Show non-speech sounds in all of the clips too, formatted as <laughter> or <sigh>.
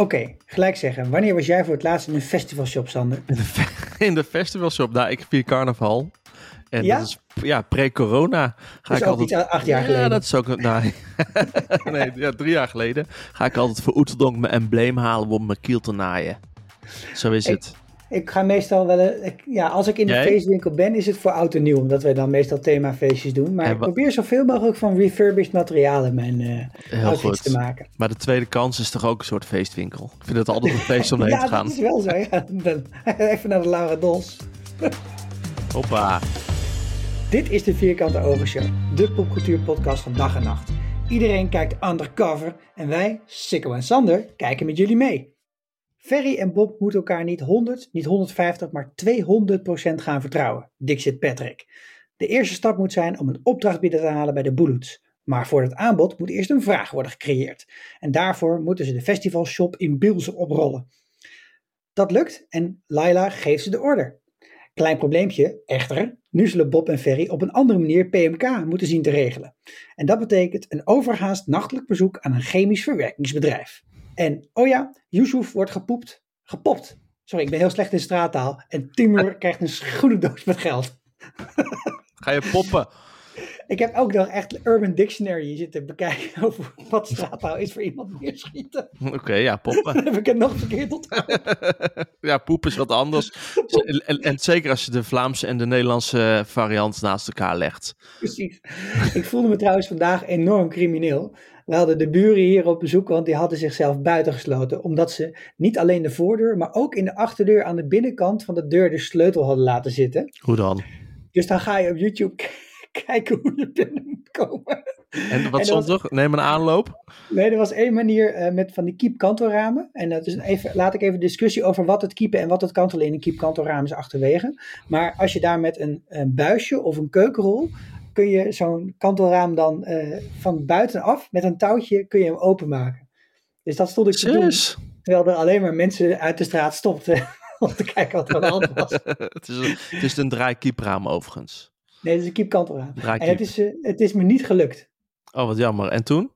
Oké, gelijk zeggen. Wanneer was jij voor het laatst in een festivalshop, Sander? In de, fe- <laughs> in de festivalshop. Nou, ik vier carnaval. En Ja? dat is ja, pre-corona. Ga Dat is ik altijd. iets acht jaar ja, geleden. dat is ook. een- Nee, <laughs> nee ja, drie jaar geleden. Ga ik altijd voor Oeteldonk mijn embleem halen om mijn kiel te naaien. Zo is Hey, het. Ik ga meestal wel... eh, ik- ja, als ik in de Jij? feestwinkel ben, is het voor oud en nieuw. Omdat wij dan meestal themafeestjes doen. Maar En ik probeer zoveel mogelijk van refurbished materialen mijn Heel outfits te maken. Maar de tweede kans is toch ook een soort feestwinkel. Ik vind het altijd een <laughs> feest om heen ja, te gaan. dat is wel zo. Ja. <laughs> Dan, even naar de Laura Dols. <laughs> Hoppa. Dit is de Vierkante Ogenshow, de popcultuurpodcast van dag en nacht. Iedereen kijkt undercover en wij, Sikko en Sander, kijken met jullie mee. Ferry en Bob moeten elkaar niet 100, niet 150, maar 200% gaan vertrouwen, dixit Patrick. De eerste stap moet zijn om een opdracht binnen te halen bij de Bullets. Maar voor het aanbod moet eerst een vraag worden gecreëerd. En daarvoor moeten ze de festivalshop in Bilzen oprollen. Dat lukt en Laila geeft ze de order. Klein probleempje, echter. Nu zullen Bob en Ferry op een andere manier PMK moeten zien te regelen. En dat betekent een overhaast nachtelijk bezoek aan een chemisch verwerkingsbedrijf. En, oh ja, Yusuf wordt gepoept. Gepopt. Sorry, ik ben heel slecht in straattaal. En Timur <laughs> krijgt een schoenendoos met geld. Ga je poppen? Ik heb ook nog echt Urban Dictionary zitten bekijken <laughs> over wat straattaal is voor iemand neerschieten. Oké, ja, poppen. <laughs> Dan heb ik het nog verkeerd onthouden. ja, poep is wat anders. En, en, en zeker als je de Vlaamse en de Nederlandse variant naast elkaar legt. Precies. Ik voelde me trouwens vandaag enorm crimineel. We hadden de buren hier op bezoek, want die hadden zichzelf buitengesloten. Omdat ze niet alleen de voordeur, maar ook in de achterdeur aan de binnenkant van de deur de sleutel hadden laten zitten. Hoe dan? Dus dan ga je op YouTube <laughs> kijken hoe je binnen moet komen. En wat stond er? Neem een aanloop. Nee, er was één manier eh, met van die keep kantelramen. En dat is even, laat ik even discussie over wat het keepen en wat het kantelen in een keep kantelraam is achterwege. Maar als je daar met een, een buisje of een keukenrol kun je zo'n kantelraam dan eh, van buitenaf met een touwtje kun je hem openmaken. Dus dat stond ik te doen, terwijl er alleen maar mensen uit de straat stopten <laughs> om te kijken wat er aan de hand was. <laughs> het, is een, het is een draaikiepraam overigens. Nee, het is een keep kantelraam. En het is, eh, het is me niet gelukt. Oh, wat jammer. En toen?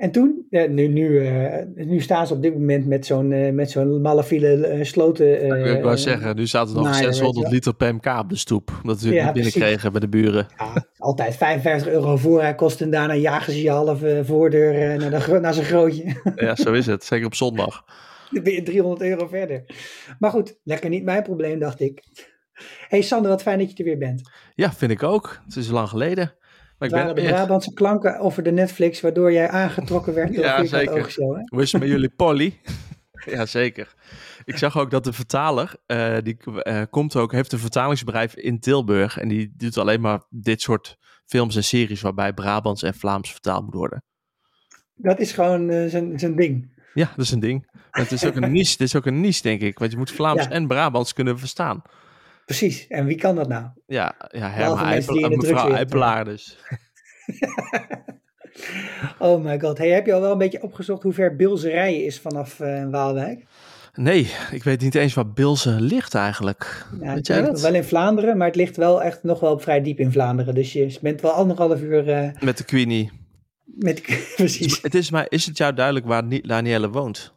En toen, nu, nu, eh, nu staan ze op dit moment met zo'n eh, met zo'n malafile eh, sloten. ik wou eh, zeggen, nu staat er nog naaier, weet je 600 wel. liter PMK op de stoep. Dat we het binnenkregen bij de buren. ja, altijd 55 euro voorraad kost en daarna jagen ze je halve voordeur naar, de, naar zijn grootje. <laughs> Ja, zo is het. Zeker op zondag. <laughs> Dan ben je 300 euro verder. Maar goed, lekker niet mijn probleem, dacht ik. hey Sander, wat fijn dat je er weer bent. Ja, vind ik ook. Het is lang geleden. Maar waren ben de. Brabantse klanken over de Netflix, waardoor jij aangetrokken werd door Ja, zeker. Hè? Hoe is het met jullie, Polly? <laughs> ja, zeker. Ik zag ook dat de vertaler, eh, die eh, komt ook, heeft een vertalingsbedrijf in Tilburg. En die doet alleen maar dit soort films en series waarbij Brabants en Vlaams vertaald moet worden. Dat is gewoon eh, zijn zijn ding. Ja, dat is een ding. Maar het is ook een <laughs> niche, het is ook een niche, denk ik. Want je moet Vlaams Ja. en Brabants kunnen verstaan. Precies. En wie kan dat nou? Ja, ja Eipel- de mevrouw Eipelaar dus. <laughs> Oh my god. Hey, heb je al wel een beetje opgezocht hoe ver Bilze rijden is vanaf eh, Waalwijk? Nee, ik weet niet eens waar Bilze ligt eigenlijk. Ja, weet jij dat? wel in Vlaanderen, maar het ligt wel echt nog wel vrij diep in Vlaanderen. Dus je bent wel anderhalf uur eh, Met de Queenie. met... <laughs> Precies. Het is, maar is het jou duidelijk waar Ni- Danielle woont?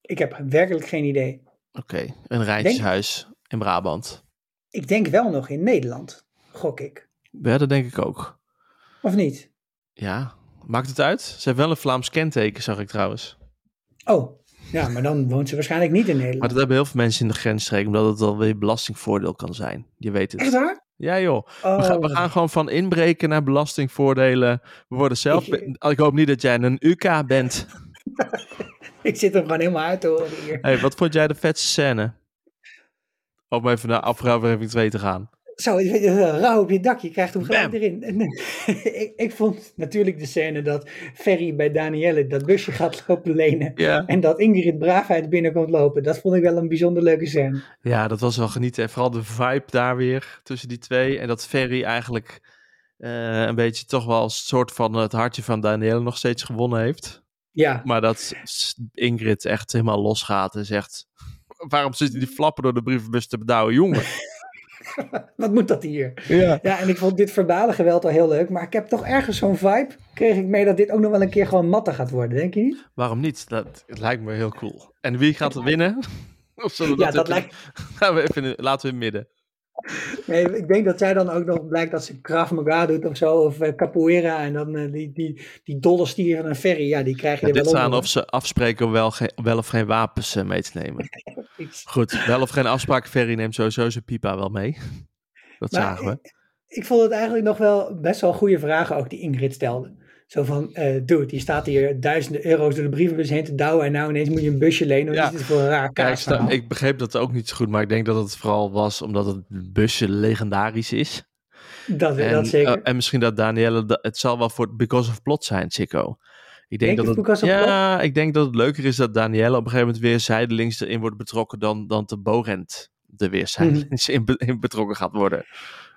Ik heb werkelijk geen idee. Oké, een rijtjeshuis in Brabant. Ik denk wel nog in Nederland, gok ik. Ja, dat denk ik ook. Of niet? Ja, maakt het uit? Ze heeft wel een Vlaams kenteken, zag ik trouwens. Oh, ja, maar dan woont ze waarschijnlijk niet in Maar Nederland. dat hebben heel veel mensen in de grensstreek, omdat het dan weer belastingvoordeel kan zijn. Je weet Echt het. waar? Ja joh, Oh, we, gaan, we gaan gewoon van inbreken naar belastingvoordelen. We worden zelf... Ik- Ik hoop niet dat jij een UK bent. <laughs> Ik zit hem gewoon helemaal uit te horen hier. Hey, wat vond jij de vetste scène? Om even naar aflevering 2 te gaan. Zo, eh, rauw op je dak, je krijgt hem gelijk Bam. erin. Eh, <laughs> ik, ik vond natuurlijk de scène dat Ferry bij Danielle dat busje gaat lopen lenen. Ja. En dat Ingrid Braafheid binnenkomt lopen. Dat vond ik wel een bijzonder leuke scène. Ja, dat was wel genieten. En vooral de vibe daar weer tussen die twee. En dat Ferry eigenlijk eh, een beetje toch wel een soort van het hartje van Danielle nog steeds gewonnen heeft. Ja, Maar dat Ingrid echt helemaal losgaat en zegt... Waarom zitten die flappen door de brievenbus te bedouwen, jongen? <laughs> Wat moet dat hier? Ja. Ja, en ik vond dit verbale geweld al heel leuk. Maar ik heb toch ergens zo'n vibe. Kreeg ik mee dat dit ook nog wel een keer gewoon matten gaat worden. Denk je niet? Waarom niet? Dat het lijkt me heel cool. En wie gaat er winnen? <laughs> Of zullen we Ja, dat lijkt... <laughs> Gaan we even laten we in het midden. Nee, ik denk dat zij dan ook nog blijkt dat ze Krav Maga doet of zo. Of eh, capoeira. En dan eh, die, die, die dolle stier van een ferry. Ja, die krijg je Ja, er dit wel aan of ze afspreken wel, ge- wel of geen wapens eh, mee te nemen. <laughs> Goed, wel of geen afspraak. Ferry neemt sowieso zijn pipa wel mee. <laughs> Dat Maar zagen we. Ik vond het eigenlijk nog wel best wel goede vragen ook die Ingrid stelde. Zo van, eh dude, die staat hier duizenden euro's door de brievenbus heen te douwen en nou ineens moet je een busje lenen. Wat Ja. is dit voor een raar Ja, ik, begreep dat ook niet zo goed, maar ik denk dat het vooral was omdat het busje legendarisch is. dat, En, dat zeker. eh, en misschien dat Danielle, da- het zal wel voor Because of Plot zijn, Chico. Ik denk, dat het, ja, ik denk dat het leuker is dat Danielle op een gegeven moment weer zijdelings erin wordt betrokken dan, dan de Borent er weer zijdelings <laughs> in, be- in betrokken gaat worden.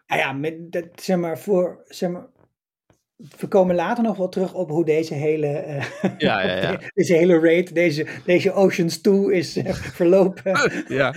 Ah ja, met, dat, zeg maar, voor, zeg maar, we komen later nog wel terug op hoe deze hele, eh, Ja, ja, ja. <laughs> deze hele raid, deze, deze Oceans 2 is eh, <laughs> verlopen. Ja,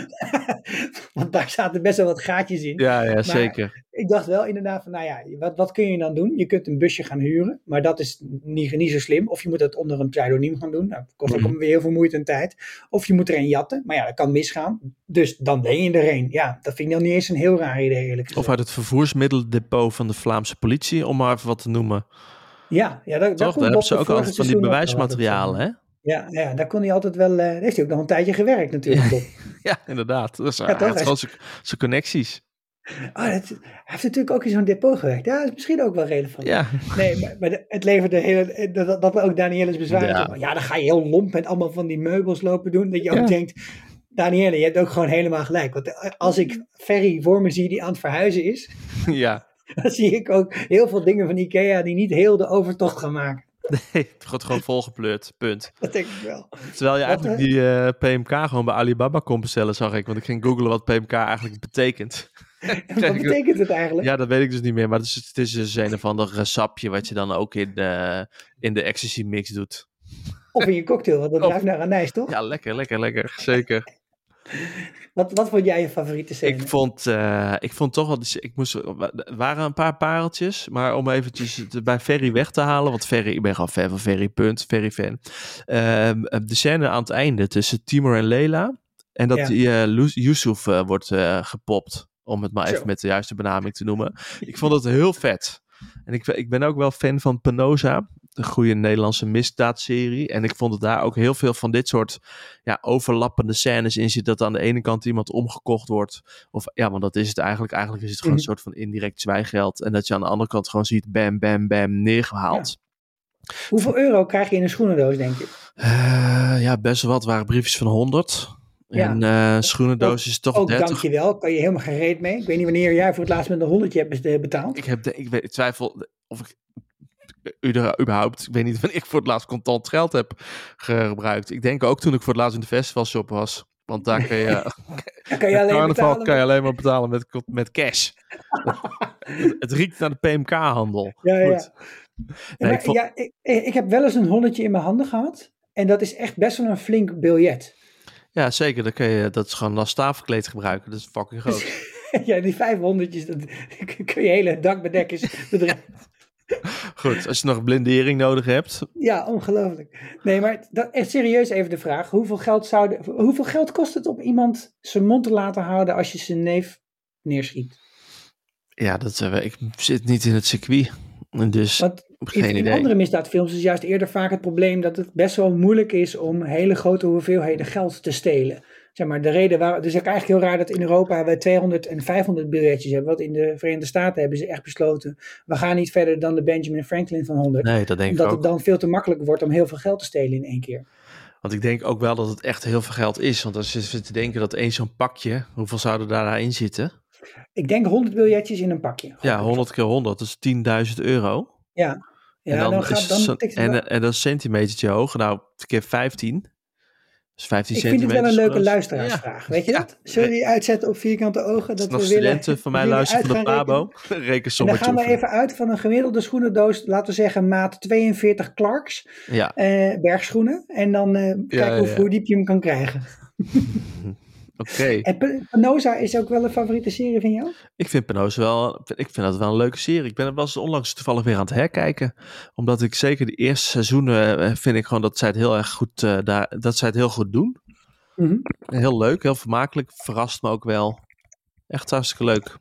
<laughs> Want daar zaten best wel wat gaatjes in. ja, ja zeker. Ik dacht wel inderdaad van, nou ja, wat, wat kun je dan doen? Je kunt een busje gaan huren, maar dat is niet, niet zo slim. Of je moet dat onder een pseudoniem gaan doen. Nou, dat kost ook Mhm. weer heel veel moeite en tijd. Of je moet er een jatten, maar ja, dat kan misgaan. Dus dan leen je er een. Ja, dat vind ik nog niet eens een heel raar idee eerlijk gezegd. Of uit het vervoersmiddeldepot van de Vlaamse politie, om maar even wat te noemen. Ja, ja daar, Toch? hebben ze ook altijd van die bewijsmaterialen, hè? Ja, ja, daar kon hij altijd wel... daar heeft hij ook nog een tijdje gewerkt natuurlijk. <laughs> Ja, inderdaad. Dat is, Ja, hij toch? had gewoon zijn connecties. Oh, dat, hij heeft natuurlijk ook in zo'n depot gewerkt. Ja, dat is misschien ook wel relevant. Ja, Nee, maar, maar de- het leverde hele, eh, dat, dat- dat ook Danielle's bezwaar. Ja. Ja. dan ga je heel lomp met allemaal van die meubels lopen doen. Dat je ook denkt, Danielle, je hebt ook gewoon helemaal gelijk. Want eh, als ik Ferry voor me zie die aan het verhuizen is, ja. <laughs> dan zie ik ook heel veel dingen van Ikea die niet heel de overtocht gaan maken. <laughs> Nee, <laughs> het wordt gewoon volgepleurd, punt. <laughs> Dat denk ik wel. Terwijl je eigenlijk die eh, PMK gewoon bij Alibaba kon bestellen, zag ik. Want ik ging googlen wat PMK eigenlijk betekent. Wat betekent het eigenlijk? Ja, dat weet ik dus niet meer. Maar het is, het is dus een of ander eh, sapje wat je dan ook in de, in de ecstasy mix doet. Of in je cocktail, want dat ruikt naar anijs, toch? Ja, lekker, lekker, lekker. Zeker. <laughs> Wat, wat vond jij je favoriete scène? Ik vond, eh, ik vond toch wel, ik moest, er waren een paar pareltjes, maar om eventjes bij Ferry weg te halen, want Ferry, ik ben gewoon fan van Ferry, punt, Ferry fan. Ehm, de scène aan het einde tussen Timur en Leila en dat Ja. die eh, Yusuf eh, wordt eh, gepopt, om het maar Zo. even met de juiste benaming te noemen. Ik vond het heel vet. En ik, ik ben ook wel fan van Penosa, de goede Nederlandse misdaadserie. En ik vond het daar ook heel veel van dit soort ja, overlappende scènes in zit. Dat aan de ene kant iemand omgekocht wordt. Of ja, want dat is het eigenlijk. Eigenlijk is het gewoon Mhm. een soort van indirect zwijgeld. En dat je aan de andere kant gewoon ziet bam, bam, bam neergehaald. Hoeveel euro krijg je in een schoenendoos, denk je? Ja, ja best wel wat. waren briefjes van 100. Ja. En eh schoenendoos is toch Ook 30. dankjewel, kan je helemaal gereed mee. Ik weet niet wanneer jij voor het laatst met een honderdje hebt bes- betaald. Ik, heb de, ik, weet, ik twijfel of ik überhaupt, ik weet niet <laughs> wanneer ik voor het laatst contant geld heb gebruikt. Ik denk ook toen ik voor het laatst in de festivalshop was. Want daar kun je, <laughs> kan je <laughs> alleen carnaval kan je alleen maar betalen met, met cash. het, het riekt naar de PMK-handel. Ja, ja. Goed. Nee, ik vond- ja, ik, ik heb wel eens een honderdje in mijn handen gehad. En dat is echt best wel een flink biljet. Ja, zeker. Dan kun je, dat is gewoon als tafelkleed gebruiken. Dat is fucking groot. ja, die vijf honderdjes, dat kun je hele dakbedekkers bedrijven. Goed, als je nog blindering nodig hebt. Ja, ongelooflijk. Nee, maar dat, echt serieus even de vraag. Hoeveel geld, zou de- hoeveel geld kost het om iemand zijn mond te laten houden als je zijn neef neerschiet? Ja, dat, eh, ik zit niet in het circuit. Dus Want geen in, in idee. andere misdaadfilms is juist eerder vaak het probleem dat het best wel moeilijk is om hele grote hoeveelheden geld te stelen. Zeg maar, de reden waar, dus ook eigenlijk heel raar dat in Europa we 200 en 500 biljetjes hebben. Want in de Verenigde Staten hebben ze echt besloten, we gaan niet verder dan de Benjamin Franklin van 100. Nee, dat denk ik omdat ook. het dan veel te makkelijk wordt om heel veel geld te stelen in één keer. Want ik denk ook wel dat het echt heel veel geld is. Want als je zit te denken dat één zo'n pakje, hoeveel zou er daarin zitten? Ik denk 100 biljetjes in een pakje. Ja, 100 keer 100, dat is 10.000 euro. Ja, ja en dan, dan, gaat, dan en, eh, en dat is een centimetertje hoog. Nou, keer 15. Dus 15 Ik vind het wel een leuke groot. luisteraarsvraag. Weet je Ja. dat? Zullen we die uitzetten op vierkante ogen? Dat we willen, studenten van mij willen luisteren van de Pabo, rekenen? <laughs> En dan gaan we even uit van een gemiddelde schoenendoos, laten we zeggen maat 42 Clarks, Ja, eh, bergschoenen. En dan eh, kijken ja, hoe, ja. hoe diep je hem kan krijgen. <laughs> Oké. En P- Penosa is ook wel een favoriete serie van jou? Ik vind Penosa wel, ik vind dat wel een leuke serie. Ik ben er wel eens onlangs toevallig weer aan het herkijken. Omdat ik zeker de eerste seizoenen eh, vind ik gewoon dat zij het heel erg goed, eh, daar, dat zij het heel goed doen. Mhm. Heel leuk, heel vermakelijk. Verrast me ook wel. Echt hartstikke leuk.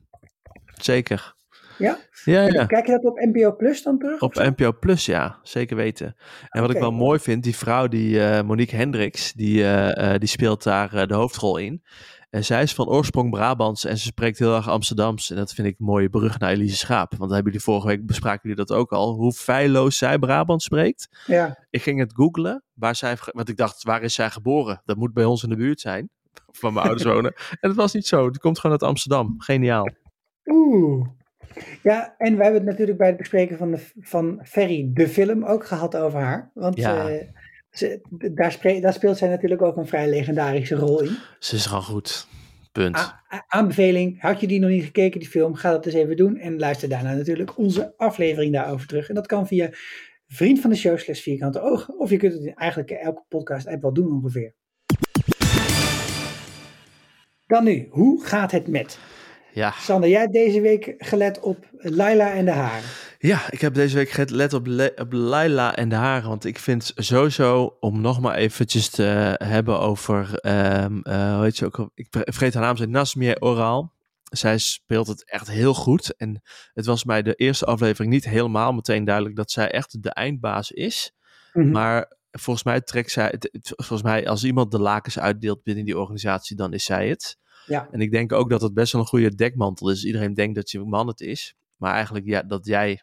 Zeker. Ja? Ja, ja. Kijk je dat op NPO Plus dan terug? Op? NPO Plus, ja. Zeker weten. En wat ik wel mooi vind, die vrouw, die eh, Monique Hendricks, die, eh, eh, die speelt daar de hoofdrol in. En zij is van oorsprong Brabants en ze spreekt heel erg Amsterdams. En dat vind ik een mooie brug naar Elise Schaap. Want hebben jullie vorige week bespraken jullie dat ook al. Hoe feilloos zij Brabant spreekt. Ja. Ik ging het googlen, waar zij, want ik dacht, waar is zij geboren? Dat moet bij ons in de buurt zijn, <laughs> van mijn ouders wonen. En dat was niet zo. Die komt gewoon uit Amsterdam. Geniaal. Oeh. Ja, en we hebben het natuurlijk bij het bespreken van, de, van Ferry, de film, ook gehad over haar. Want Ja. eh, ze, daar, speelt zij natuurlijk ook een vrij legendarische rol in. Ze is gewoon goed. Punt. A- aanbeveling, had je die nog niet gekeken, die film, ga dat eens even doen. En luister daarna natuurlijk onze aflevering daarover terug. En dat kan via vriend van de show slash vierkante ogen. Of je kunt het in eigenlijk elke podcast app wel doen ongeveer. Dan nu, hoe gaat het met? Ja. Sander, jij hebt deze week gelet op Laila en de haren. Ja, ik heb deze week gelet op, Le- op Laila en de haren. Want ik vind sowieso, om nog maar eventjes te hebben over, ehm eh, hoe heet ze ook, ik ver- vergeet haar naam, zijn Nasmia Oral. Zij speelt het echt heel goed. En het was mij de eerste aflevering niet helemaal meteen duidelijk dat zij echt de eindbaas is. Mhm. Maar volgens mij trekt zij, volgens mij als iemand de lakens uitdeelt binnen die organisatie, dan is zij het. Ja. En ik denk ook dat het best wel een goede dekmantel is. Iedereen denkt dat je man het is. Maar eigenlijk ja, dat jij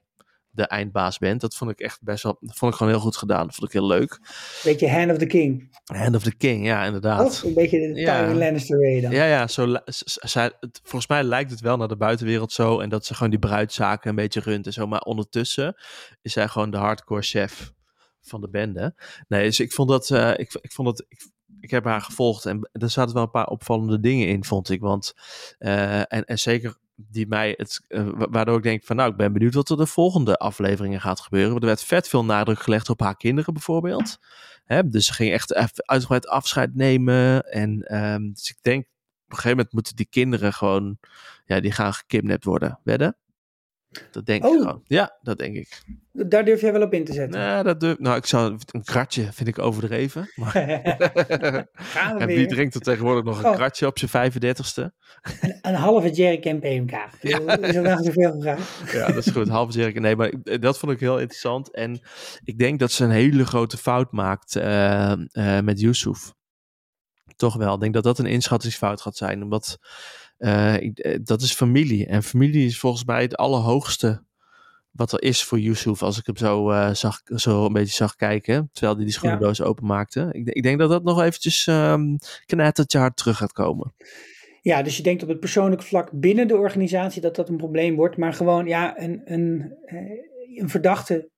de eindbaas bent, dat vond ik echt best wel, dat vond ik gewoon heel goed gedaan. Dat vond ik heel leuk. Beetje Hand of the King. Hand of the King, ja, inderdaad. Of een beetje de Ja. Tywin Lannister weer dan. Ja, ja, zo, zij, het- volgens mij lijkt het wel naar de buitenwereld zo. En dat ze gewoon die bruidzaken een beetje runt en zo. Maar ondertussen is zij gewoon de hardcore chef van de bende. Nee, dus ik vond dat, eh, ik, ik vond dat, ik, ik heb haar gevolgd en er zaten wel een paar opvallende dingen in, vond ik. Want, eh, en, en zeker die mij, het, eh, wa- waardoor ik denk van nou, ik ben benieuwd wat er de volgende afleveringen gaat gebeuren. Want er werd vet veel nadruk gelegd op haar kinderen bijvoorbeeld. Hè, dus ze ging echt uitgebreid afscheid nemen. En ehm, dus ik denk, op een gegeven moment moeten die kinderen gewoon, ja, die gaan gekidnapt worden. Wedden? Dat denk ik Oh. gewoon. Ja, dat denk ik. Daar durf jij wel op in te zetten. Nee, dat durf, nou, ik zou, een kratje vind ik overdreven. Maar, <laughs> Gaan we en wie drinkt er tegenwoordig nog een Oh. kratje op zijn 35ste? Een, een halve jerrycan PMK. <laughs> Ja. Dat is zoveel gevraagd. Ja, dat is goed. Half zeker. Nee, maar ik- dat vond ik heel interessant. En ik denk dat ze een hele grote fout maakt eh, eh, met Yusuf. Toch wel. Ik denk dat dat een inschattingsfout gaat zijn. Omdat ik, eh, dat is familie. En familie is volgens mij het allerhoogste wat er is voor Yusuf. Als ik hem zo, eh, zag, zo een beetje zag kijken. Terwijl hij die schoenendoos openmaakte. Ik, ik denk dat dat nog eventjes um, knettertje hard terug gaat komen. Ja, dus je denkt op het persoonlijke vlak binnen de organisatie dat dat een probleem wordt. Maar gewoon ja, een, een, eh, een verdachte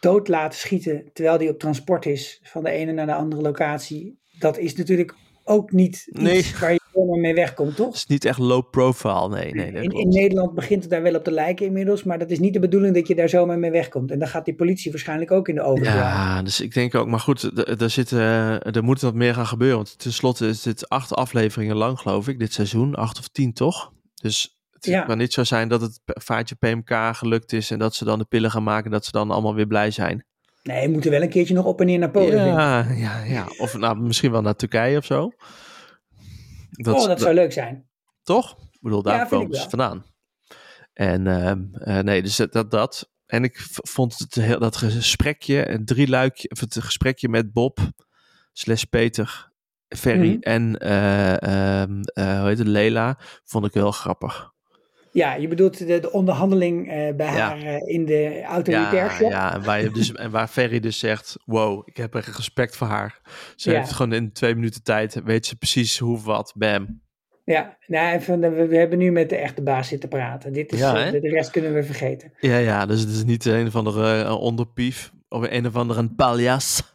dood laten schieten terwijl die op transport is van de ene naar de andere locatie. Dat is natuurlijk ook niet Nee. waar je mee wegkomt, toch? Het is niet echt low profile. Nee, nee. in, in. Nederland begint het daar wel op te lijken inmiddels, maar dat is niet de bedoeling dat je daar zomaar mee wegkomt. En dan gaat die politie waarschijnlijk ook in de overdracht. Ja, dus ik denk ook, maar goed, er, zit, eh, er moet wat meer gaan gebeuren. Want tenslotte is dit acht afleveringen lang, geloof ik, dit seizoen. Acht of tien, toch? Dus het Ja. kan niet zo zijn dat het vaartje PMK gelukt is en dat ze dan de pillen gaan maken en dat ze dan allemaal weer blij zijn. Nee, we moeten wel een keertje nog op en neer naar Polen. Ja, ja, ja. Of nou, misschien wel naar Turkije of zo. Dat, oh, dat zou leuk zijn. Toch? Ik bedoel, daar Ja, komen ze vandaan. En ehm, eh, nee, dus dat, dat. En ik vond het heel, dat gesprekje, een drie luikje, of het gesprekje met Bob, slash Peter, Ferry Mhm. en eh, hoe heet het, Lela, vond ik heel grappig. Ja, je bedoelt de, de onderhandeling eh, bij Ja. haar eh, in de auto Ja, repairshop. ja en, waar je dus, en waar Ferry dus zegt, wow, ik heb echt respect voor haar. Ze Ja. heeft gewoon in twee minuten tijd, weet ze precies hoe, wat, bam. Ja, nou, we, we hebben nu met de echte baas zitten praten. Dit is, Ja, eh, de, de rest kunnen we vergeten. Ja, ja, dus het is niet een of andere onderpief of een of andere paljas.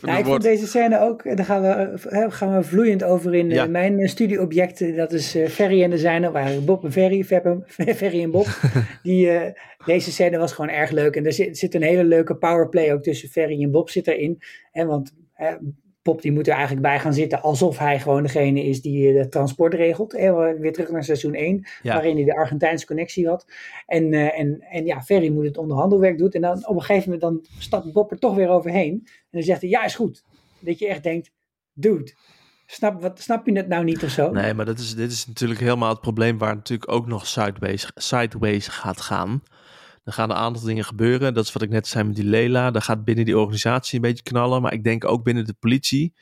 Nou, ik vond deze scène ook, eh, daar gaan we, eh, gaan we vloeiend over in eh, Ja. mijn studieobject. Dat is Ferry en de zijne, of eigenlijk Bob en Ferry, <laughs> Ferry en Bob. <laughs> Die, deze scène was gewoon erg leuk. En er zit, zit een hele leuke powerplay ook tussen Ferry en Bob zit erin. Hè, want hè, Pop die moet er eigenlijk bij gaan zitten alsof hij gewoon degene is die het transport regelt. En weer terug naar seizoen 1, waarin hij de Argentijnse connectie had. En, en, en ja, Ferry moet het onderhandelwerk doen. En dan op een gegeven moment dan stapt Bob er toch weer overheen. En dan zegt hij, ja is goed. Dat je echt denkt, dude, Snap, wat, snap je het nou niet of zo? Nee, maar dat is, dit is natuurlijk helemaal het probleem waar natuurlijk ook nog sideways, sideways gaat gaan. Er gaan een aantal dingen gebeuren. Dat is wat ik net zei met die Lela. Dat gaat binnen die organisatie een beetje knallen. Maar ik denk ook binnen de politie.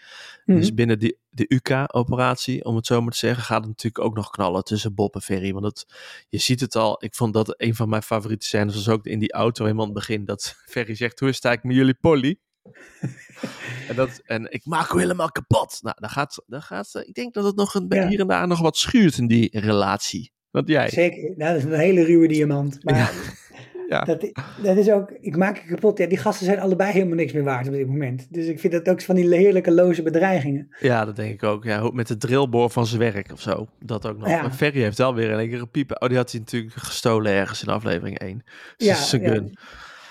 Dus mhm. binnen die, de UK-operatie, om het zo maar te zeggen, gaat het natuurlijk ook nog knallen tussen Bob en Ferry. Want je ziet het al. Ik vond dat een van mijn favoriete scènes was ook in die auto helemaal aan het begin. Dat <laughs> Ferry zegt, hoe is het eigenlijk met jullie Polly? <laughs> en, dat, en ik maak hem helemaal kapot. Nou, dan gaat, dan gaat ik denk dat het nog een, hier en daar nog wat schuurt in die relatie. Want jij? Zeker, nou, dat is een hele ruwe diamant. Maar ja. Dat, dat is ook, ik maak je kapot. Ja, die gasten zijn allebei helemaal niks meer waard op dit moment. Dus ik vind dat ook van die heerlijke loze bedreigingen. Ja, dat denk ik ook. Ja, met de drillboor van zijn werk of zo. Dat ook nog. Ja. Maar Ferry heeft wel weer een keer een piepen. Oh, die had hij natuurlijk gestolen ergens in aflevering 1. Dus ja, zijn gun. Ja.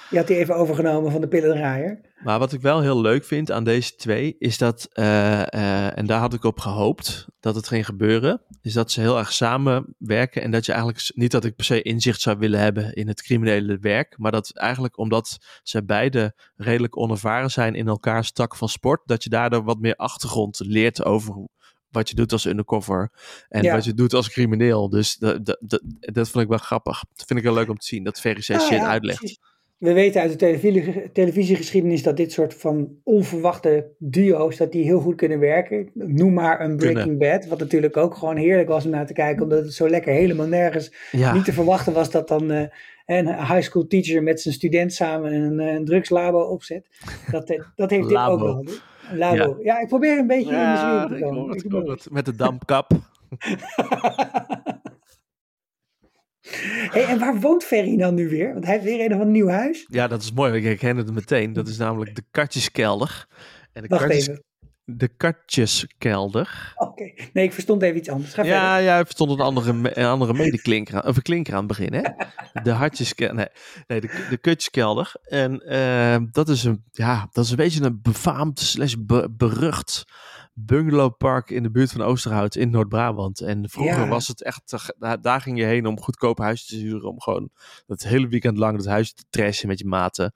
Die had hij even overgenomen van de pillendraaier. Maar wat ik wel heel leuk vind aan deze twee, is dat, uh, uh, en daar had ik op gehoopt dat het ging gebeuren, is dat ze heel erg samenwerken en dat je eigenlijk, niet dat ik per se inzicht zou willen hebben in het criminele werk, maar dat eigenlijk omdat ze beide redelijk onervaren zijn in elkaars tak van sport, dat je daardoor wat meer achtergrond leert over wat je doet als undercover en wat je doet als crimineel. Dus dat, dat, dat, dat vond ik wel grappig. Dat vind ik wel leuk om te zien, dat Ferry zijn shit uitlegt we weten uit de televisie, televisiegeschiedenis dat dit soort van onverwachte duo's, dat die heel goed kunnen werken. Noem maar een Breaking Bad, wat natuurlijk ook gewoon heerlijk was om naar te kijken, omdat het zo lekker helemaal nergens niet te verwachten was dat dan uh, een high school teacher met zijn student samen een, een drugslabo opzet. Dat, eh, dat heeft dit ook wel. Labo. Ja. ja. ik probeer een beetje in de te komen. Ik ik met de dampkap. <laughs> Hey, en waar woont Ferry dan nu weer? Want hij heeft weer een of een nieuw huis. Ja, dat is mooi. Ik herken het meteen. Dat is namelijk de Katjeskelder. En de Wacht katjes, even. De Katjeskelder. Oké. Nee, ik verstond even iets anders. Ga ja, verder. ja, ik verstond een andere, een andere medeklinker, of een klinker aan het begin. Hè? De hartjeskelder. Nee, nee, de, de Katjeskelder. En uh, dat, is een, ja, dat is een beetje een befaamd slash berucht bungalowpark in de buurt van Oosterhout in Noord-Brabant. En vroeger was het echt, daar ging je heen om goedkoop huis te huren. Om gewoon het hele weekend lang dat huis te trashen met je maten.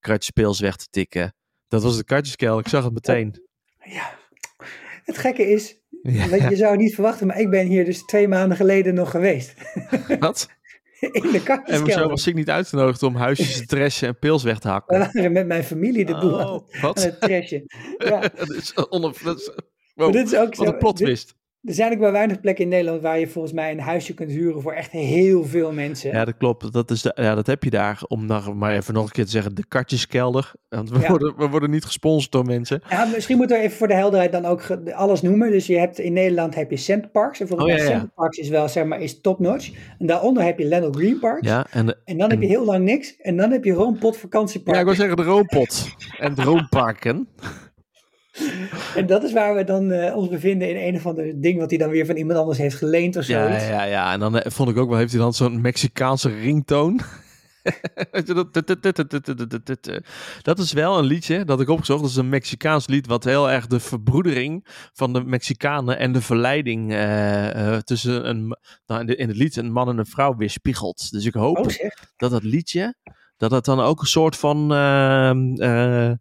Kratje speels weg te tikken. Dat was de kartjeskel, ik zag het meteen. Ja, het gekke is, je zou het niet verwachten, maar ik ben hier dus twee maanden geleden nog geweest. Wat? <laughs> In de En hoezo was ik niet uitgenodigd om huisjes te trashen en pils weg te hakken? We waren met mijn familie de boel oh, wat? aan het trashen. Ja. <laughs> dat is onder... Dat is, wow, dit is ook zo, een plot twist. Er zijn ook maar weinig plekken in Nederland waar je volgens mij een huisje kunt huren voor echt heel veel mensen. Ja, dat klopt. Dat, is de, ja, dat heb je daar, om nog, maar even nog een keer te zeggen, de katjeskelder. Want we, worden, we worden niet gesponsord door mensen. Ja, misschien moeten we even voor de helderheid dan ook alles noemen. Dus je hebt in Nederland heb je Centerparks. En volgens oh, mij Centerparks is wel, zeg maar, is top-notch. En daaronder heb je Leno Green Parks. Ja, en, en dan heb je heel lang niks. En dan heb je Roompot vakantiepark. Ja, ik wil zeggen de Roompot. en Droomparken. En dat is waar we dan uh, ons bevinden in een of ander ding wat hij dan weer van iemand anders heeft geleend of zo. Ja, ja, ja. En dan uh, vond ik ook wel, heeft hij dan zo'n Mexicaanse ringtoon. dat is wel een liedje dat ik opgezocht. Dat is een Mexicaans lied wat heel erg de verbroedering van de Mexicanen en de verleiding uh, tussen een, nou in, het lied een man en een vrouw weerspiegelt. Dus ik hoop oh, dat dat liedje, dat dat dan ook een soort van ehm,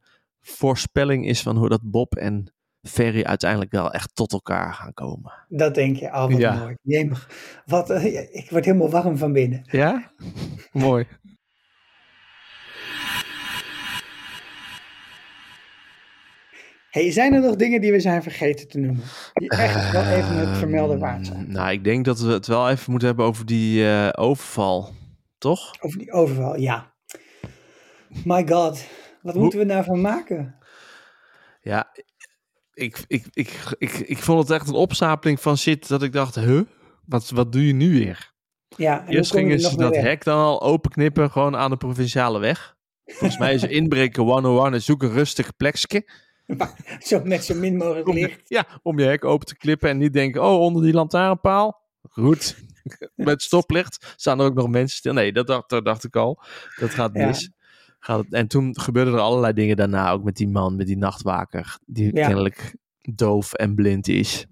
voorspelling is van hoe dat Bob en Ferry uiteindelijk wel echt tot elkaar gaan komen. Dat denk je, al oh, wat ja. mooi. Jemig, wat, uh, ik word helemaal warm van binnen. Ja? <laughs> mooi. Hey, zijn er nog dingen die we zijn vergeten te noemen? Die echt wel even het vermelden waard zijn? Ehm, nou, ik denk dat we het wel even moeten hebben over die uh, overval, toch? Over die overval, ja. My god. Wat moeten we daarvan maken? Ja, ik, ik, ik, ik, ik vond het echt een opstapeling van shit dat ik dacht, huh? Wat, wat doe je nu weer? Ja, Eerst gingen ze dat hek dan al openknippen, gewoon aan de provinciale weg. Volgens mij is <laughs> inbreken 101 en zoek een rustig plekje. <laughs> zo met zo min mogelijk licht. ja, om je hek open te klippen en niet denken, oh, onder die lantaarnpaal. Goed. <laughs> met stoplicht staan er ook nog mensen stil. Nee, dat dacht, dat dacht ik al. Dat gaat mis. Gaat het, en toen gebeurden er allerlei dingen daarna, ook met die man, met die nachtwaker, die Ja. kennelijk doof en blind is.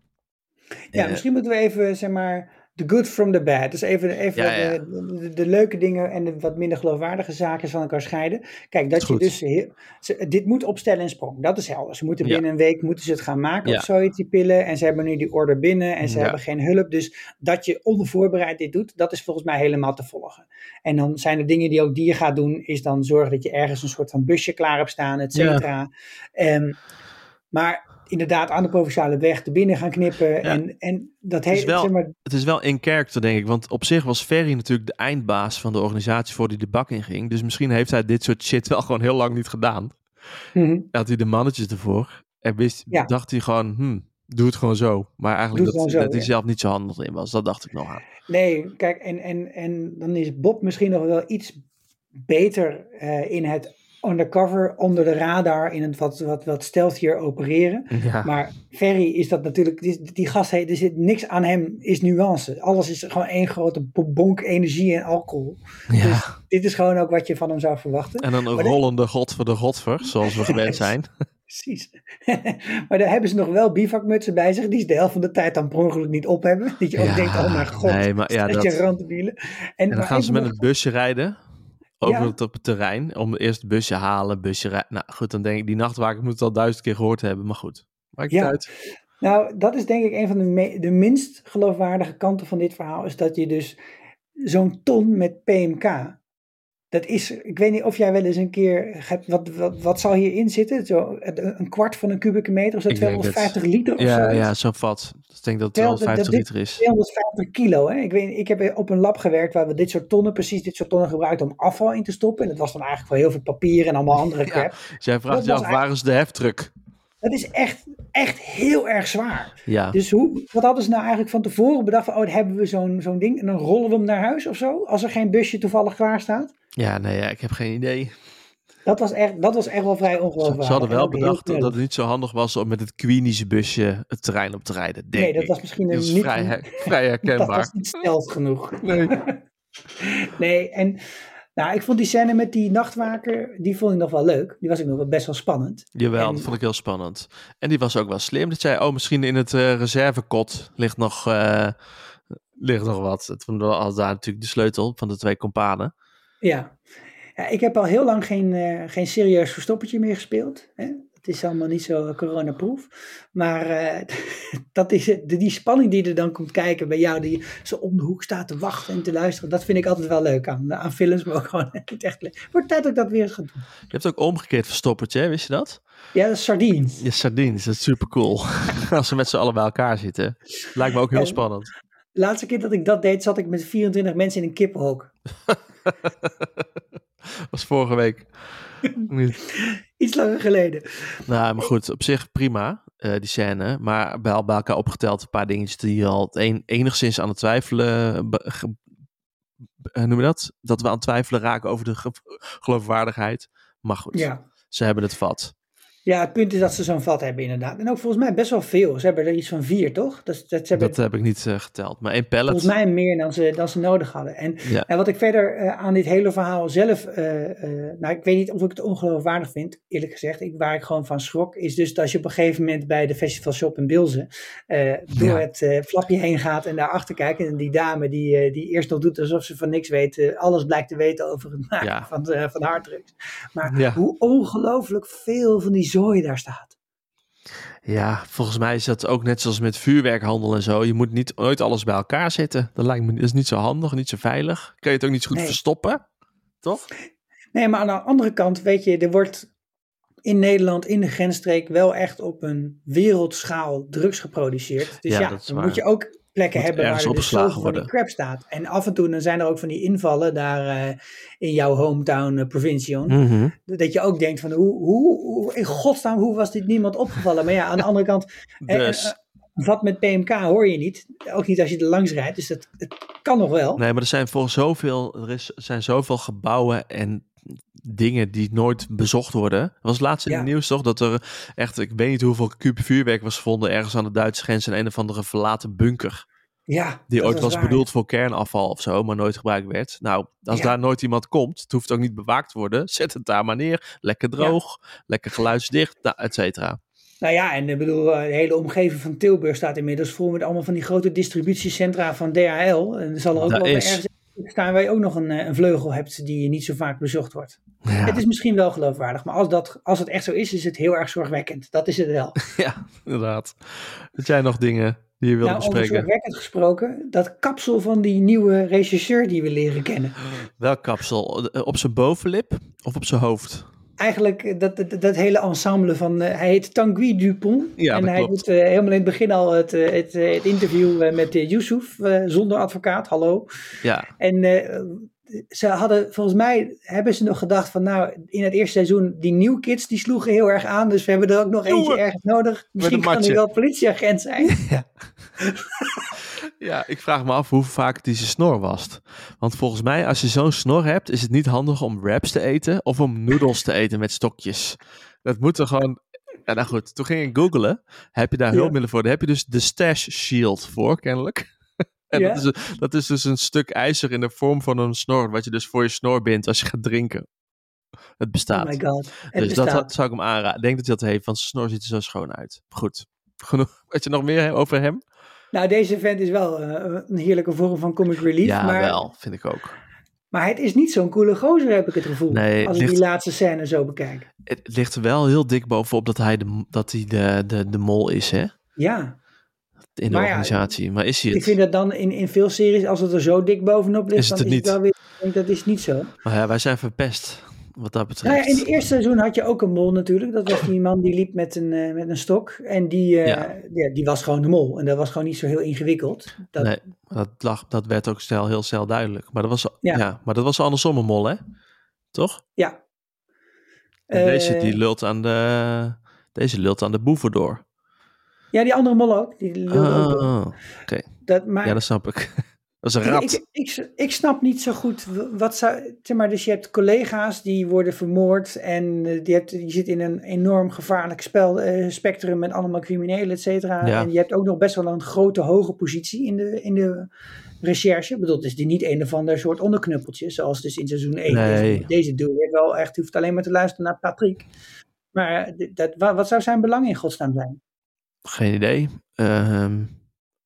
Ja, Eh, misschien moeten we even, zeg maar, the good from the bad. Dus even, even Ja, ja. De, de, de leuke dingen en de wat minder geloofwaardige zaken van elkaar scheiden. Kijk, dat je dus, ze- dit moet opstellen en sprong. Dat is helder. Ze moeten Ja. binnen een week moeten ze het gaan maken of zoiets, die pillen. En ze hebben nu die order binnen en ze hebben geen hulp. Dus dat je onvoorbereid dit doet, dat is volgens mij helemaal te volgen. En dan zijn er dingen die ook die je gaat doen, is dan zorgen dat je ergens een soort van busje klaar hebt staan, et cetera. Ehm, maar inderdaad, aan de provinciale weg te binnen gaan knippen. En, en dat heeft, zeg maar, Het is wel in character, denk ik. Want op zich was Ferry natuurlijk de eindbaas van de organisatie voor die de bak in ging. Dus misschien heeft hij dit soort shit wel gewoon heel lang niet gedaan. mhm. Had hij de mannetjes ervoor. En wist, Ja. dacht hij gewoon, hm, doe het gewoon zo. Maar eigenlijk dat, zo, dat hij zelf niet zo handig in was. Dat dacht ik nog aan. Nee, kijk, en, en, en dan is Bob misschien nog wel iets beter eh, in het undercover, onder de radar, in het wat, wat, wat stealthier opereren. Ja, Maar Ferry is dat natuurlijk, die, die gast, er zit niks aan hem, is nuance. Alles is gewoon één grote bonk energie en alcohol. ja. Dus dit is gewoon ook wat je van hem zou verwachten. En dan een Maar dit- rollende god voor de godver, zoals we gewend <laughs> zijn. Precies. <laughs> maar daar hebben ze nog wel bivakmutsen bij zich, die ze de helft van de tijd dan per ongeluk niet op hebben. Dat je ook denkt, oh mijn god, nee, maar ja, dat je. En dan gaan ze met nog- een busje rijden. Over Ja. het op het terrein. Om eerst het busje halen, busje rijden. Nou goed, dan denk ik, die nachtwaker moet het al duizend keer gehoord hebben. Maar goed, maakt Ja. uit. Nou, dat is denk ik een van de, de minst geloofwaardige kanten van dit verhaal. Is dat je dus zo'n ton met PMK. Dat is, ik weet niet of jij wel eens een keer hebt, wat, wat, wat zal hierin zitten? Zo, een kwart van een kubieke meter, of zo Ik denk 250 liter of Ja, zo. ja, zo vat. Dus ik denk dat het Terwijl wel dat- 50 dat dit- liter is. 250 kilo. Hè? Ik, weet, ik heb op een lab gewerkt waar we dit soort tonnen, precies dit soort tonnen gebruikten om afval in te stoppen. En dat was dan eigenlijk voor heel veel papier en allemaal andere <laughs> Ja. crap. Dus jij vraagt je af, waar is de heftruck? Dat is echt, echt heel erg zwaar. Ja, Dus hoe, wat hadden ze nou eigenlijk van tevoren bedacht? Van, oh, dan hebben we zo'n zo'n ding en dan rollen we hem naar huis of zo? Als er geen busje toevallig klaar staat? Ja nee, ja, ik heb geen idee. Dat was echt, dat was echt wel vrij ongeloofwaardig. ze hadden En wel bedacht dat het niet zo handig was om met het Queenische busje het terrein op te rijden. Denk Nee, dat ik. was misschien Dat een niet... vrij, her- vrij <laughs> dat herkenbaar. was niet stelt genoeg. Nee. <laughs> Nee, en nou, ik vond die scène met die nachtwaker, die vond ik nog wel leuk. Die was ook nog wel best wel spannend. Jawel, En- dat vond ik heel spannend. En die was ook wel slim. Dat zei, oh, misschien in het eh, reservekot ligt nog, eh, ligt nog wat. Het was daar natuurlijk de sleutel van de twee kompanen. Ja. ja, ik heb al heel lang geen, eh, geen serieus verstoppertje meer gespeeld. Hè? Het is allemaal niet zo coronaproof. Maar eh, <laughs> dat is, het- die spanning die er dan komt kijken bij jou, die zo om de hoek staat te wachten en te luisteren, dat vind ik altijd wel leuk aan, aan films, <laughs> maar ook gewoon <laughs> echt, echt leuk. Wordt tijd dat ik dat weer eens ga doen. Je hebt ook omgekeerd verstoppertje, hè? wist je dat? Ja, dat is sardines. Je sardines, dat is super cool. Als ze met z'n allen bij elkaar zitten. Lijkt me ook heel En- spannend. De laatste keer dat ik dat deed, zat ik met 24 mensen in een kippenhok. <laughs> was vorige week. Iets langer geleden. nou, maar goed, op zich prima, eh, die scène. Maar bij, al bij elkaar opgeteld een paar dingetjes die al een, enigszins aan het twijfelen... be- eh, noem je dat? Dat we aan het twijfelen raken over de ge- geloofwaardigheid. Maar goed, Ja. ze hebben het vat. Ja, het punt is dat ze zo'n vat hebben inderdaad. En ook volgens mij best wel veel. Ze hebben er iets van vier, toch? Dat, dat, ze hebben Dat heb ik niet eh, geteld. Maar één pallet. volgens mij meer dan ze, dan ze nodig hadden. En, Ja. en wat ik verder eh, aan dit hele verhaal zelf... eh, nou, ik weet niet of ik het ongeloofwaardig vind, eerlijk gezegd. Ik, waar ik gewoon van schrok, is dus dat je op een gegeven moment bij de festivalshop in Bilzen... door Ja. het flapje heen gaat en daarachter kijkt. En die dame die, die eerst nog doet alsof ze van niks weet... alles blijkt te weten over het maken Ja. van, van harddrugs. Maar hoe ongelooflijk veel van die zooi daar staat. Ja, volgens mij is dat ook net zoals met vuurwerkhandel en zo. Je moet niet ooit alles bij elkaar zetten. Dat lijkt me dat is niet zo handig, niet zo veilig. Kun je het ook niet zo goed Nee. verstoppen? Toch? Nee, maar aan de andere kant, weet je, er wordt in Nederland, in de grensstreek, wel echt op een wereldschaal drugs geproduceerd. Dus Ja, ja, dat is dan waar. moet je ook plekken Moet hebben waar er dus zoveel van die crap staat. En af en toe dan zijn er ook van die invallen daar eh, in jouw hometown uh, provincion. Mhm. Dat je ook denkt van, hoe, hoe, hoe, in godsnaam, hoe was dit niemand opgevallen? Maar ja, aan de <laughs> andere kant, eh, Dus, eh, wat met PMK hoor je niet. Ook niet als je er langs rijdt, dus dat het kan nog wel. nee, maar er zijn voor zoveel, er is, zijn zoveel gebouwen en dingen die nooit bezocht worden. Er was laatst in Ja. het nieuws toch dat er echt, ik weet niet hoeveel kuub vuurwerk was gevonden ergens aan de Duitse grens in een of andere verlaten bunker. Ja, Die ooit was waar. bedoeld voor kernafval of zo, maar nooit gebruikt werd. Nou, als Ja. daar nooit iemand komt, het hoeft ook niet bewaakt te worden. Zet het daar maar neer. Lekker droog, lekker geluidsdicht, nou, et cetera. Nou ja, en ik bedoel, eh, de hele omgeving van Tilburg staat inmiddels vol met allemaal van die grote distributiecentra van DHL. En er zal er ook Dat wel ergens staan waar je ook nog een, eh, een vleugel hebt die niet zo vaak bezocht wordt. Ja, Het is misschien wel geloofwaardig, maar als, dat, als het echt zo is, is het heel erg zorgwekkend. Dat is het wel. <laughs> ja inderdaad. Had jij nog dingen die je wilde nou, over bespreken? zorgwekkend gesproken, dat kapsel van die nieuwe rechercheur die we leren kennen. Welk kapsel? Op zijn bovenlip of op zijn hoofd? Eigenlijk dat, dat, dat hele ensemble van, eh, hij heet Tanguy Dupont. Ja, en hij klopt. doet eh, helemaal in het begin al het, eh, het, het interview met Yusuf, zonder advocaat, hallo. Ja, En ze hadden, volgens mij hebben ze nog gedacht van nou, in het eerste seizoen, die nieuwe kids die sloegen heel erg aan. Dus we hebben er ook nog eentje Jongen, ergens nodig. Misschien kan hij wel politieagent zijn. <laughs> ja, <laughs> ik vraag me af hoe vaak die zijn snor wast. Want volgens mij, als je zo'n snor hebt, is het niet handig om wraps te eten of om noedels te eten met stokjes. Dat moet er gewoon. Ja, nou goed, toen ging ik googlen. Heb je daar Ja. hulpmiddelen voor? Daar heb je dus de Stash Shield voor, kennelijk. <laughs> En Ja. dat, is, dat is dus een stuk ijzer in de vorm van een snor, wat je dus voor je snor bindt als je gaat drinken. Het bestaat. Oh my god. Het dus dat bestaat. zou ik hem aanraden. Ik denk dat hij dat heeft, want zijn snor ziet er zo schoon uit. Goed. Genoeg. Weet je nog meer over hem? Nou, deze vent is wel eh, een heerlijke vorm van comic relief. ja, maar, wel. Vind ik ook. maar het is niet zo'n coole gozer, heb ik het gevoel. Nee, als ik ligt- die laatste scène zo bekijk. Het het ligt er wel heel dik bovenop dat hij de, dat hij de, de, de mol is, hè? Ja, In de Maar ja, organisatie. maar is hij ik het? vind dat dan in, in veel series, als het er zo dik bovenop ligt, Is het dan het is het niet? wel weer, ik dat is niet zo. Maar ja, wij zijn verpest, wat dat betreft. Nou ja, in het eerste seizoen had je ook een mol natuurlijk. Dat was die man die liep met een, eh, met een stok. En die, eh, Ja. ja, die was gewoon de mol. En dat was gewoon niet zo heel ingewikkeld. Dat, Nee, dat, lag, dat werd ook snel, heel snel duidelijk. Maar dat was, ja. Ja. maar dat was andersom een mol, hè? Toch? Ja. En deze, Eh, die lult aan de, deze lult aan de boeven door. Ja, die andere mol ook. Die lulde ook door. Oh, dat, maar ja, dat snap ik. Dat is een ik, rat. ik, ik, ik snap niet zo goed wat zou. Zeg maar, dus je hebt collega's die worden vermoord. En eh, die hebt, je zit in een enorm gevaarlijk spel, eh, spectrum met allemaal criminelen, et cetera. Ja. En je hebt ook nog best wel een grote, hoge positie in de, in de recherche. Ik bedoel, het is die niet een of ander soort onderknuppeltje, zoals dus in seizoen 1. Nee. Deze, deze doe je wel echt, je hoeft alleen maar te luisteren naar Patrick. Maar eh, dat, wa- wat zou zijn belang in godsnaam zijn? Geen idee. Ehm,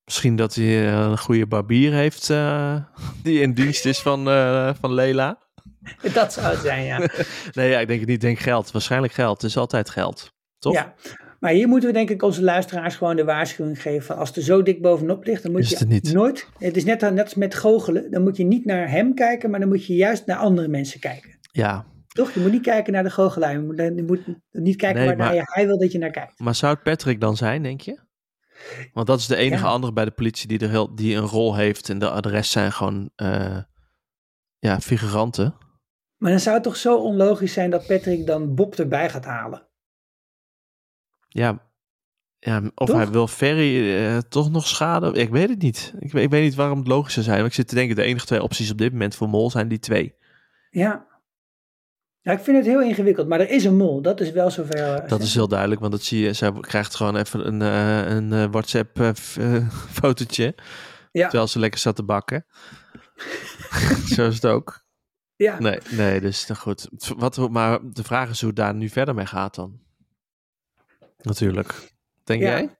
misschien dat hij eh, een goede barbier heeft eh, <laughs> die in dienst is van, eh, van Lela. <laughs> Dat zou het zijn, ja. <laughs> Nee, ja, ik denk het niet. Ik denk geld. Waarschijnlijk geld. Het is altijd geld. Toch? Ja, maar hier moeten we denk ik onze luisteraars gewoon de waarschuwing geven. Als het er zo dik bovenop ligt, dan moet Is je het niet. nooit... Het is net, net als met goochelen. Dan moet je niet naar hem kijken, maar dan moet je juist naar andere mensen kijken. Ja. Toch? Je moet niet kijken naar de goochelaar. Je moet, je moet niet kijken Nee, waar maar- je, hij wil dat je naar kijkt. Maar zou het Patrick dan zijn, denk je? Want dat is de enige Ja. andere bij de politie die, er heel, die een rol heeft. En de, rest zijn gewoon eh, ja, figuranten. Maar dan zou het toch zo onlogisch zijn dat Patrick dan Bob erbij gaat halen. Ja, ja of Toch? hij wil Ferry eh, toch nog schaden. Ik weet het niet. Ik, weet- ik weet niet waarom het logisch zou zijn. Maar ik zit te denken, de enige twee opties op dit moment voor Mol zijn die twee. Ja. Ja, ik vind het heel ingewikkeld. Maar er is een mol. Dat is wel zover. eh, Dat is heel duidelijk, want dat zie je. Zij krijgt gewoon even een, eh, een eh, WhatsApp f- <laughs> fotootje. Ja. Terwijl ze lekker staat te bakken. <laughs> Zo is het ook. Ja. Nee, nee, dus nou goed. Wat, maar de vraag is hoe het daar nu verder mee gaat dan. Natuurlijk. Denk Ja. jij?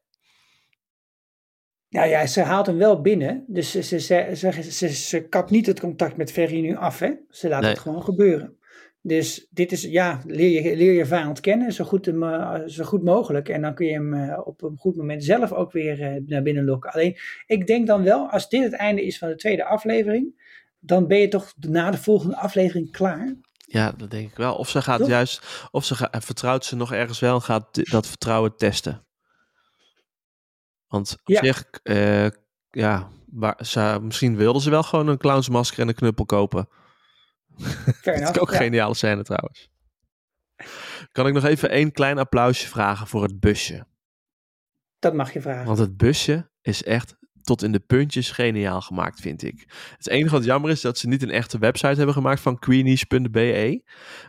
Ja, ja, ze haalt hem wel binnen. Dus ze, ze, ze, ze, ze, ze kapt niet het contact met Ferry nu af. Hè? Ze laat Nee. het gewoon gebeuren. Dus dit is, ja, leer je, leer je vijand kennen zo goed, hem, eh, zo goed mogelijk. En dan kun je hem eh, op een goed moment zelf ook weer eh, naar binnen lokken. Alleen, ik denk dan wel, als dit het einde is van de tweede aflevering, dan ben je toch na de volgende aflevering klaar. Ja, dat denk ik wel. Of ze gaat Toch? juist, of ze gaat, vertrouwt ze nog ergens wel en gaat dat vertrouwen testen. Want op Ja. zich, ja, waar, ze, misschien wilden ze wel gewoon een clownsmasker en een knuppel kopen. <laughs> Dat is ook een Ja. geniale scène trouwens. Kan ik nog even één klein applausje vragen voor het busje? Dat mag je vragen. Want het busje is echt tot in de puntjes geniaal gemaakt, vind ik. Het enige wat jammer is dat ze niet een echte website hebben gemaakt van queenies.be.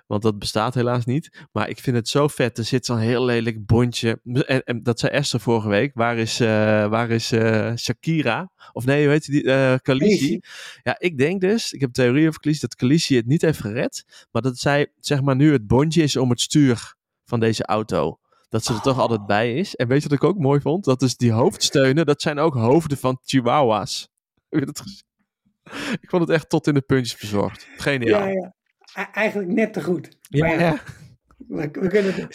Want dat bestaat helaas niet. Maar ik vind het zo vet. Er zit zo'n heel lelijk bondje. En, en dat zei Esther vorige week. Waar is, uh, waar is uh, Shakira? Of nee, hoe heet die? Uh, Khaleesi. Ja, ik denk dus, ik heb een theorie over Khaleesi, dat Khaleesi het niet heeft gered. Maar dat zij, zeg maar, nu het bondje is om het stuur van deze auto dat ze er toch altijd bij is. En weet je wat ik ook mooi vond? Dat is die hoofdsteunen, dat zijn ook hoofden van chihuahua's. <laughs> Heb je dat gezien? Ik vond het echt tot in de puntjes bezorgd. Geniaal. Ja, ja. Eigenlijk net te goed. Ja, ja. We, we, kunnen...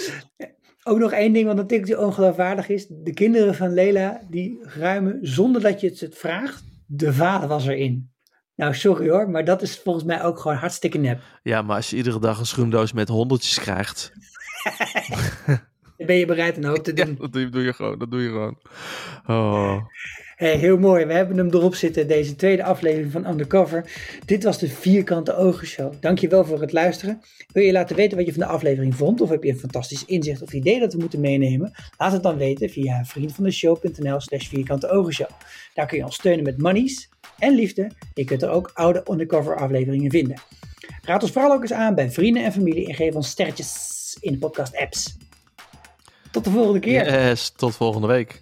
Ook nog één ding, want dat denk ik ongeloofwaardig is. De kinderen van Lela, die ruimen zonder dat je het vraagt, de vader was erin. Nou, sorry hoor, maar dat is volgens mij ook gewoon hartstikke nep. Ja, maar als je iedere dag een schoendoos met honderdjes krijgt... <laughs> ben je bereid een hoop te <laughs> doen. Ja, dat doe je gewoon. Dat doe je gewoon. Oh. Hey, heel mooi. We hebben hem erop zitten, deze tweede aflevering van Undercover. Dit was de Vierkante Ogen Show. Dankjewel voor het luisteren. Wil je laten weten wat je van de aflevering vond? Of heb je een fantastisch inzicht of idee dat we moeten meenemen? Laat het dan weten via vriendvandeshow.nl slash vierkante ogen show. Daar kun je ons steunen met monies en liefde. Je kunt er ook oude Undercover afleveringen vinden. Raad ons vooral ook eens aan bij vrienden en familie en geef ons sterretjes in de podcast apps. Tot de volgende keer. Yes, tot volgende week.